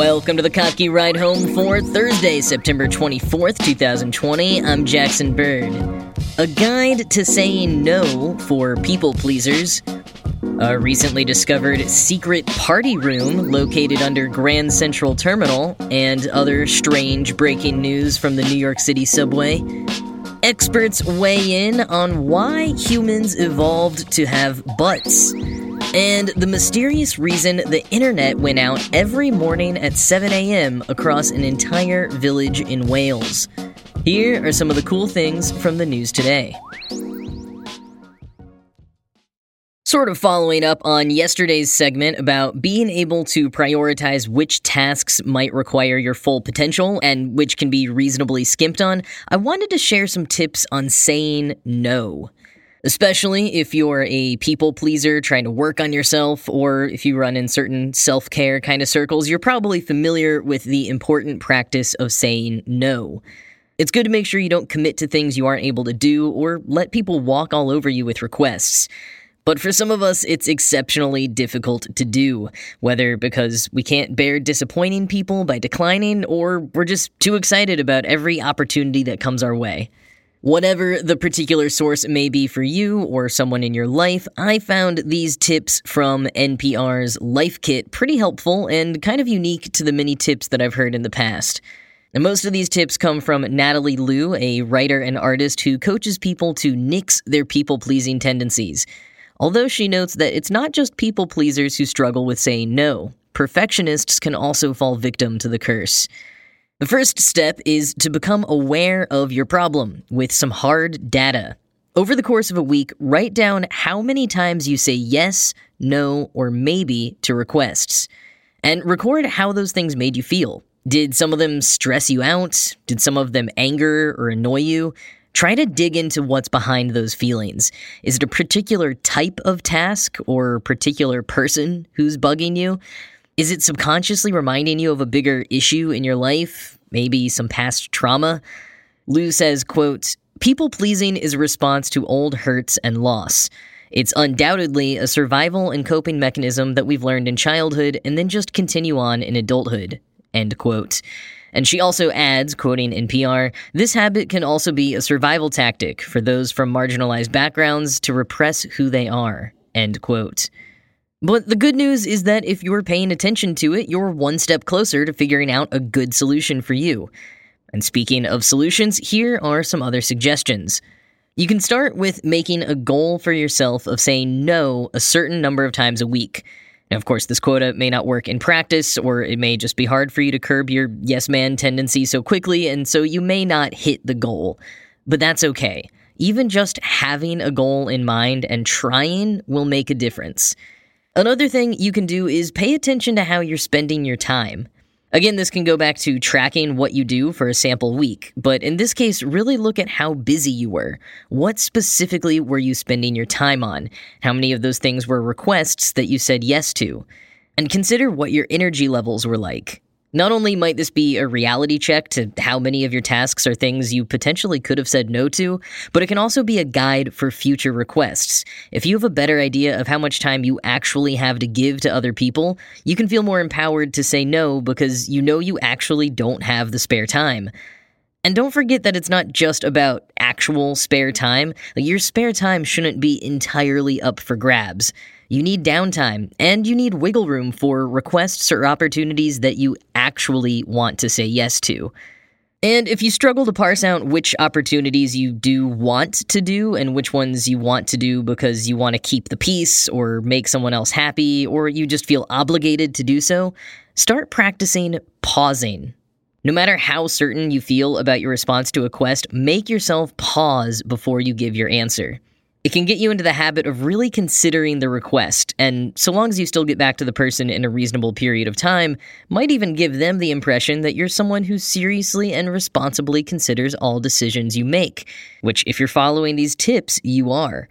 Welcome to the Kottke Ride Home for Thursday, September 24th, 2020. I'm Jackson Bird. A guide to saying no for people pleasers. A recently discovered secret party room located under Grand Central Terminal, and other strange breaking news from the New York City subway. Experts weigh in on why humans evolved to have butts and the mysterious reason the internet went out every morning at 7 a.m. across an entire village in Wales. Here are some of the cool things from the news today. Sort of following up on yesterday's segment about being able to prioritize which tasks might require your full potential and which can be reasonably skimped on, I wanted to share some tips on saying no especially if you're a people pleaser trying to work on yourself, or if you run in certain self care kind of circles, you're probably familiar with the important practice of saying no. It's good to make sure you don't commit to things you aren't able to do or let people walk all over you with requests. But for some of us, it's exceptionally difficult to do, whether because we can't bear disappointing people by declining, or we're just too excited about every opportunity that comes our way. Whatever the particular source may be for you or someone in your life, I found these tips from NPR's Life Kit pretty helpful and kind of unique to the many tips that I've heard in the past. And most of these tips come from Natalie Lue, a writer and artist who coaches people to nix their people pleasing tendencies. Although she notes that it's not just people pleasers who struggle with saying no, perfectionists can also fall victim to the curse. The first step is to become aware of your problem with some hard data. Over the course of a week, write down how many times you say yes, no, or maybe to requests. And record how those things made you feel. Did some of them stress you out? Did some of them anger or annoy you? Try to dig into what's behind those feelings. Is it a particular type of task or particular person who's bugging you? Is it subconsciously reminding you of a bigger issue in your life? Maybe some past trauma? Lue says, quote, People pleasing is a response to old hurts and loss. It's undoubtedly a survival and coping mechanism that we've learned in childhood and then just continue on in adulthood. End quote. And she also adds, quoting NPR, this habit can also be a survival tactic for those from marginalized backgrounds to repress who they are. End quote. But the good news is that if you're paying attention to it, you're one step closer to figuring out a good solution for you. And speaking of solutions, here are some other suggestions. You can start with making a goal for yourself of saying no a certain number of times a week. Now, of course, this quota may not work in practice, or it may just be hard for you to curb your yes man tendency so quickly, and so you may not hit the goal. But that's okay. Even just having a goal in mind and trying will make a difference. Another thing you can do is pay attention to how you're spending your time. Again, this can go back to tracking what you do for a sample week, but in this case, really look at how busy you were. What specifically were you spending your time on? How many of those things were requests that you said yes to? And consider what your energy levels were like. Not only might this be a reality check to how many of your tasks are things you potentially could have said no to, but it can also be a guide for future requests. If you have a better idea of how much time you actually have to give to other people, you can feel more empowered to say no because you know you actually don't have the spare time. And don't forget that it's not just about actual spare time. Like your spare time shouldn't be entirely up for grabs. You need downtime and you need wiggle room for requests or opportunities that you actually want to say yes to. And if you struggle to parse out which opportunities you do want to do and which ones you want to do because you want to keep the peace or make someone else happy or you just feel obligated to do so, start practicing pausing. No matter how certain you feel about your response to a quest, make yourself pause before you give your answer. It can get you into the habit of really considering the request, and so long as you still get back to the person in a reasonable period of time, might even give them the impression that you're someone who seriously and responsibly considers all decisions you make, which, if you're following these tips, you are.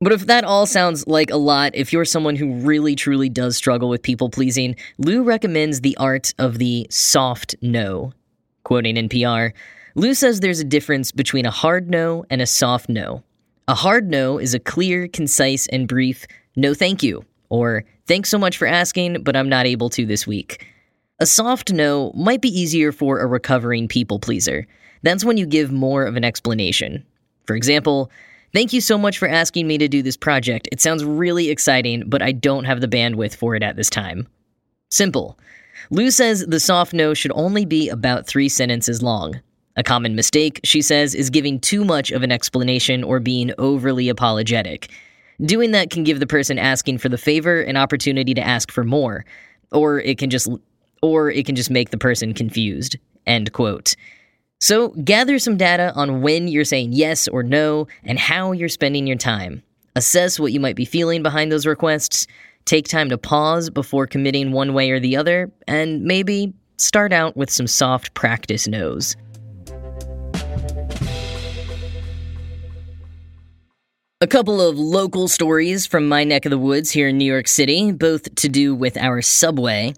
But if that all sounds like a lot, if you're someone who really truly does struggle with people pleasing, Lue recommends the art of the soft no. Quoting NPR, Lue says there's a difference between a hard no and a soft no. A hard no is a clear, concise, and brief no thank you, or thanks so much for asking, but I'm not able to this week. A soft no might be easier for a recovering people pleaser. That's when you give more of an explanation. For example, thank you so much for asking me to do this project. It sounds really exciting, but I don't have the bandwidth for it at this time. Simple. Lue says the soft no should only be about three sentences long. A common mistake, she says, is giving too much of an explanation or being overly apologetic. Doing that can give the person asking for the favor an opportunity to ask for more, or it can just or it can just make the person confused. End quote. So, gather some data on when you're saying yes or no and how you're spending your time. Assess what you might be feeling behind those requests. Take time to pause before committing one way or the other, and maybe start out with some soft practice no's. A couple of local stories from my neck of the woods here in New York City, both to do with our subway.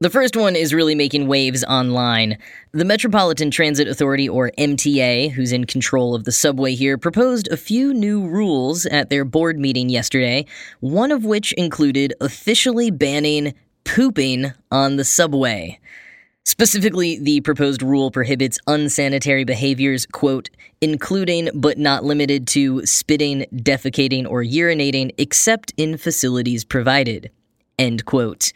The first one is really making waves online. The Metropolitan Transit Authority, or MTA, who's in control of the subway here, proposed a few new rules at their board meeting yesterday, one of which included officially banning pooping on the subway. Specifically, the proposed rule prohibits unsanitary behaviors, quote, including but not limited to spitting, defecating, or urinating, except in facilities provided, end quote.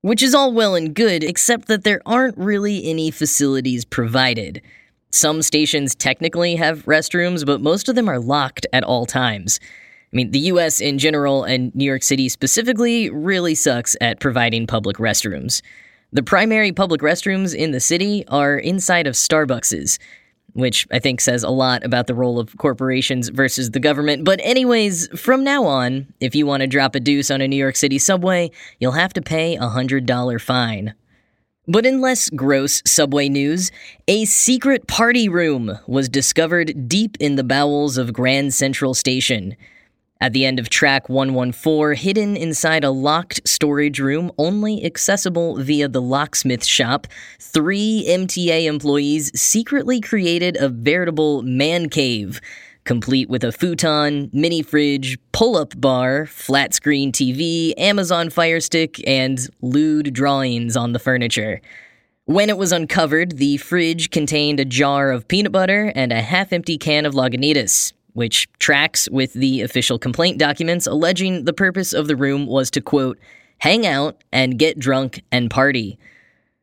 Which is all well and good, except that there aren't really any facilities provided. Some stations technically have restrooms, but most of them are locked at all times. I mean, the US in general and New York City specifically really sucks at providing public restrooms. The primary public restrooms in the city are inside of Starbucks, which I think says a lot about the role of corporations versus the government. But, anyways, from now on, if you want to drop a deuce on a New York City subway, you'll have to pay a $100 fine. But in less gross subway news, a secret party room was discovered deep in the bowels of Grand Central Station. At the end of track 114, hidden inside a locked storage room only accessible via the locksmith shop, three MTA employees secretly created a veritable man cave, complete with a futon, mini fridge, pull up bar, flat screen TV, Amazon Fire Stick, and lewd drawings on the furniture. When it was uncovered, the fridge contained a jar of peanut butter and a half empty can of Lagunitas which tracks with the official complaint documents alleging the purpose of the room was to, quote, hang out and get drunk and party.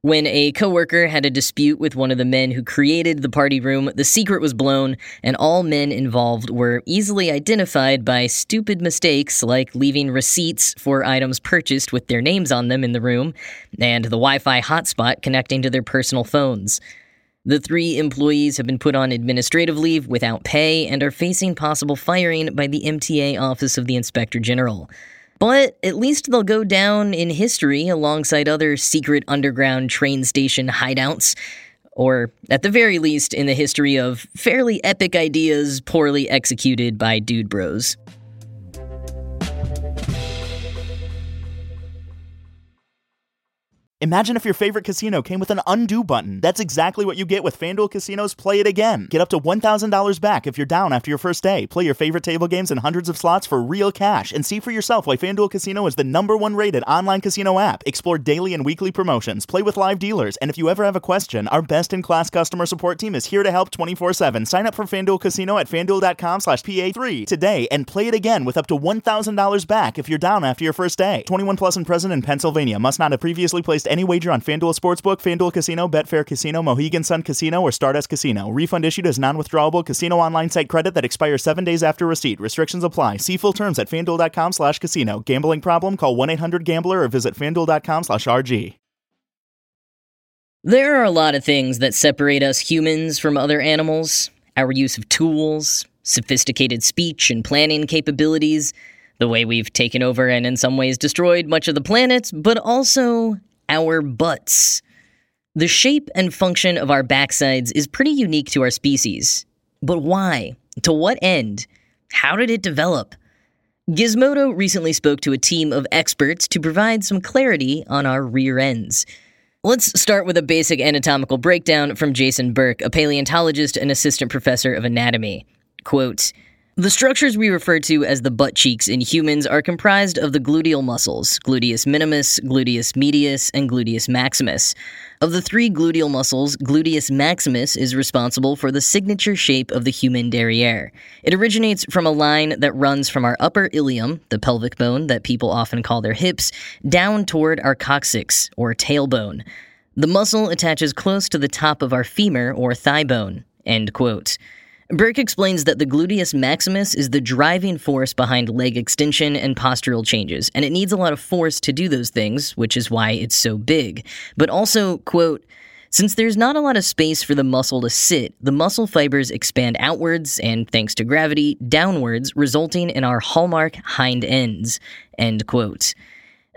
When a coworker had a dispute with one of the men who created the party room, the secret was blown, and all men involved were easily identified by stupid mistakes like leaving receipts for items purchased with their names on them in the room, and the Wi Fi hotspot connecting to their personal phones. The three employees have been put on administrative leave without pay and are facing possible firing by the MTA Office of the Inspector General. But at least they'll go down in history alongside other secret underground train station hideouts. Or, at the very least, in the history of fairly epic ideas poorly executed by dude bros. Imagine if your favorite casino came with an undo button. That's exactly what you get with FanDuel Casino's Play It Again. Get up to $1,000 back if you're down after your first day. Play your favorite table games and hundreds of slots for real cash. And see for yourself why FanDuel Casino is the number one rated online casino app. Explore daily and weekly promotions, play with live dealers, and if you ever have a question, our best in class customer support team is here to help 24 7. Sign up for FanDuel Casino at fanduel.com slash PA3 today and play it again with up to $1,000 back if you're down after your first day. 21 plus and present in Pennsylvania. Must not have previously placed any wager on FanDuel Sportsbook, FanDuel Casino, Betfair Casino, Mohegan Sun Casino, or Stardust Casino. Refund issued as non-withdrawable casino online site credit that expires seven days after receipt. Restrictions apply. See full terms at FanDuel.com slash casino. Gambling problem? Call 1-800-GAMBLER or visit FanDuel.com slash RG. There are a lot of things that separate us humans from other animals. Our use of tools, sophisticated speech and planning capabilities, the way we've taken over and in some ways destroyed much of the planet, but also our butts. The shape and function of our backsides is pretty unique to our species. But why? To what end? How did it develop? Gizmodo recently spoke to a team of experts to provide some clarity on our rear ends. Let's start with a basic anatomical breakdown from Jason Bourke, a paleontologist and assistant professor of anatomy. Quote, The structures we refer to as the butt cheeks in humans are comprised of the gluteal muscles, gluteus minimus, gluteus medius, and gluteus maximus. Of the three gluteal muscles, gluteus maximus is responsible for the signature shape of the human derriere. It originates from a line that runs from our upper ilium, the pelvic bone that people often call their hips, down toward our coccyx, or tailbone. The muscle attaches close to the top of our femur or thigh bone. End quote. Bourke explains that the gluteus maximus is the driving force behind leg extension and postural changes, and it needs a lot of force to do those things, which is why it's so big. But also, quote, since there's not a lot of space for the muscle to sit, the muscle fibers expand outwards and, thanks to gravity, downwards, resulting in our hallmark hind ends. End quote.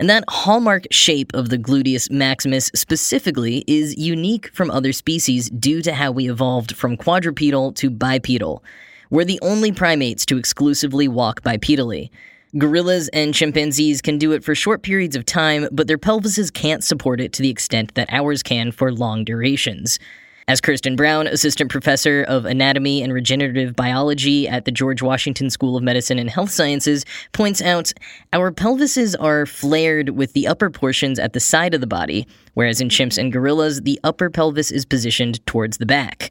And that hallmark shape of the gluteus maximus specifically is unique from other species due to how we evolved from quadrupedal to bipedal. We're the only primates to exclusively walk bipedally. Gorillas and chimpanzees can do it for short periods of time, but their pelvises can't support it to the extent that ours can for long durations. As Kirsten Brown, assistant professor of anatomy and regenerative biology at the George Washington School of Medicine and Health Sciences, points out, our pelvises are flared with the upper portions at the side of the body, whereas in chimps and gorillas, the upper pelvis is positioned towards the back.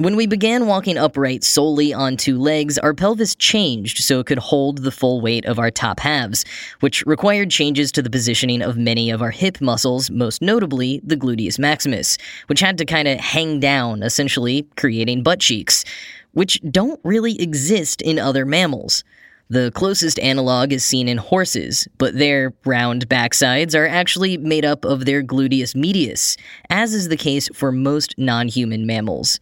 When we began walking upright solely on two legs, our pelvis changed so it could hold the full weight of our top halves, which required changes to the positioning of many of our hip muscles, most notably the gluteus maximus, which had to kind of hang down, essentially creating butt cheeks, which don't really exist in other mammals. The closest analog is seen in horses, but their round backsides are actually made up of their gluteus medius, as is the case for most non human mammals.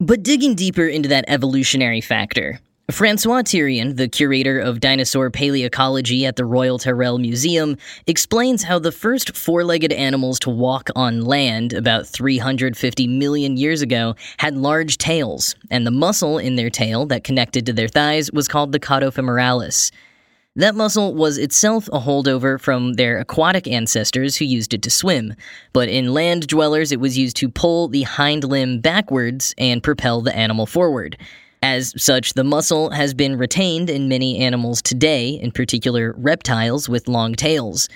But digging deeper into that evolutionary factor, Francois Therrien, the curator of dinosaur paleoecology at the Royal Tyrrell Museum, explains how the first four legged animals to walk on land about 350 million years ago had large tails, and the muscle in their tail that connected to their thighs was called the caudofemoralis. That muscle was itself a holdover from their aquatic ancestors who used it to swim, but in land dwellers it was used to pull the hind limb backwards and propel the animal forward. As such, the muscle has been retained in many animals today, in particular reptiles with long tails.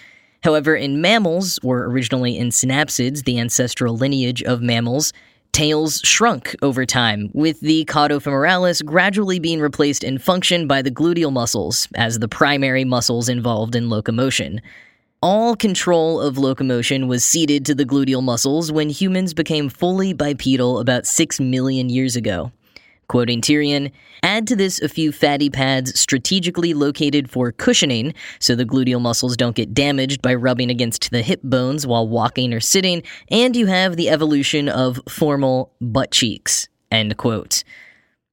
However, in mammals, or originally in synapsids, the ancestral lineage of mammals, tails shrunk over time, with the caudofemoralis gradually being replaced in function by the gluteal muscles as the primary muscles involved in locomotion. All control of locomotion was ceded to the gluteal muscles when humans became fully bipedal about 6 million years ago. Quoting Therrien, add to this a few fatty pads strategically located for cushioning so the gluteal muscles don't get damaged by rubbing against the hip bones while walking or sitting, and you have the evolution of formal butt cheeks. End quote.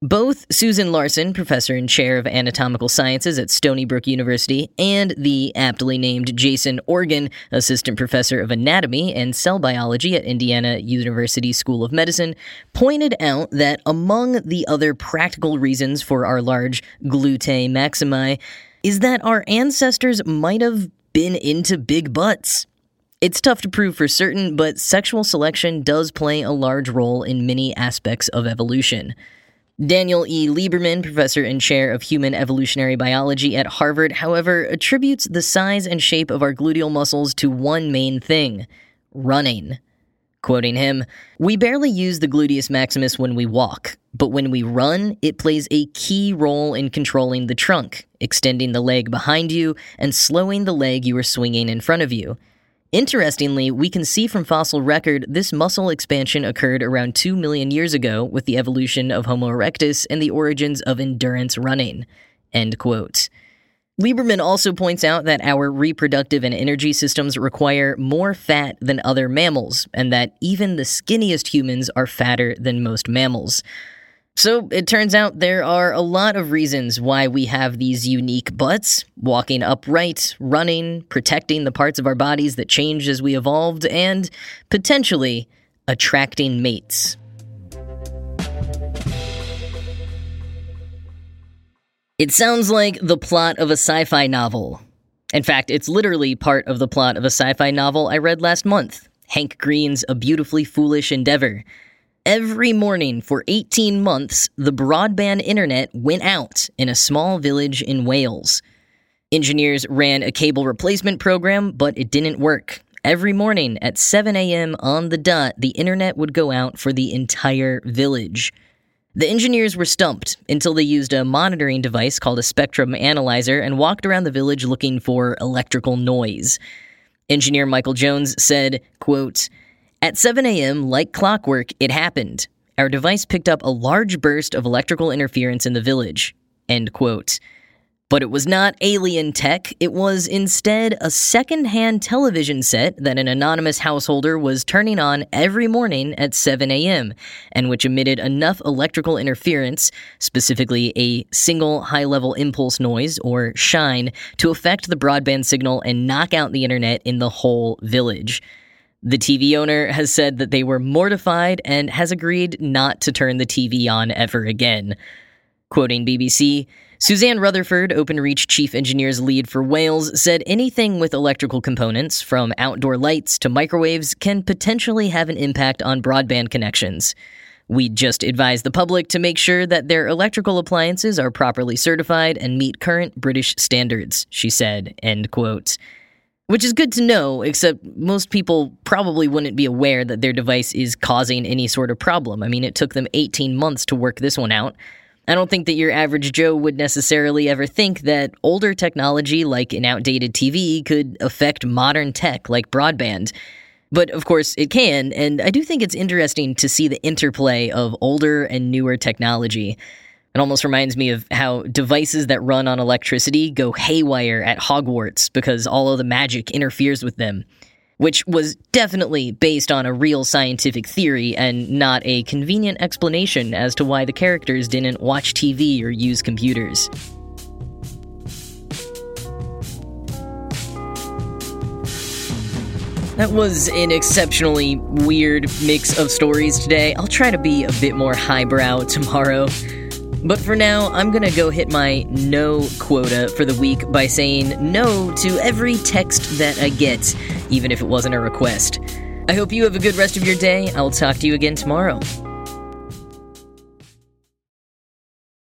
Both Susan Larson, professor and chair of anatomical sciences at Stony Brook University, and the aptly named Jason Organ, assistant professor of anatomy and cell biology at Indiana University School of Medicine, pointed out that among the other practical reasons for our large glutae maximi is that our ancestors might have been into big butts. It's tough to prove for certain, but sexual selection does play a large role in many aspects of evolution. Daniel E. Lieberman, professor and chair of human evolutionary biology at Harvard, however, attributes the size and shape of our gluteal muscles to one main thing running. Quoting him, we barely use the gluteus maximus when we walk, but when we run, it plays a key role in controlling the trunk, extending the leg behind you, and slowing the leg you are swinging in front of you. Interestingly, we can see from fossil record this muscle expansion occurred around 2 million years ago with the evolution of Homo erectus and the origins of endurance running. End quote. Lieberman also points out that our reproductive and energy systems require more fat than other mammals, and that even the skinniest humans are fatter than most mammals. So it turns out there are a lot of reasons why we have these unique butts walking upright, running, protecting the parts of our bodies that changed as we evolved, and potentially attracting mates. It sounds like the plot of a sci fi novel. In fact, it's literally part of the plot of a sci fi novel I read last month Hank Green's A Beautifully Foolish Endeavor. Every morning for 18 months, the broadband internet went out in a small village in Wales. Engineers ran a cable replacement program, but it didn't work. Every morning at 7 a.m. on the dot, the internet would go out for the entire village. The engineers were stumped until they used a monitoring device called a spectrum analyzer and walked around the village looking for electrical noise. Engineer Michael Jones said, quote, At 7 a.m., like clockwork, it happened. Our device picked up a large burst of electrical interference in the village. End quote. But it was not alien tech, it was instead a second hand television set that an anonymous householder was turning on every morning at 7 a.m., and which emitted enough electrical interference, specifically a single high level impulse noise, or shine, to affect the broadband signal and knock out the internet in the whole village. The TV owner has said that they were mortified and has agreed not to turn the TV on ever again. Quoting BBC, Suzanne Rutherford, Openreach chief engineer's lead for Wales, said anything with electrical components, from outdoor lights to microwaves, can potentially have an impact on broadband connections. We just advise the public to make sure that their electrical appliances are properly certified and meet current British standards, she said, end quote. Which is good to know, except most people probably wouldn't be aware that their device is causing any sort of problem. I mean, it took them 18 months to work this one out. I don't think that your average Joe would necessarily ever think that older technology like an outdated TV could affect modern tech like broadband. But of course, it can, and I do think it's interesting to see the interplay of older and newer technology. It almost reminds me of how devices that run on electricity go haywire at Hogwarts because all of the magic interferes with them which was definitely based on a real scientific theory and not a convenient explanation as to why the characters didn't watch TV or use computers. That was an exceptionally weird mix of stories today. I'll try to be a bit more highbrow tomorrow. But for now, I'm gonna go hit my no quota for the week by saying no to every text that I get, even if it wasn't a request. I hope you have a good rest of your day. I'll talk to you again tomorrow.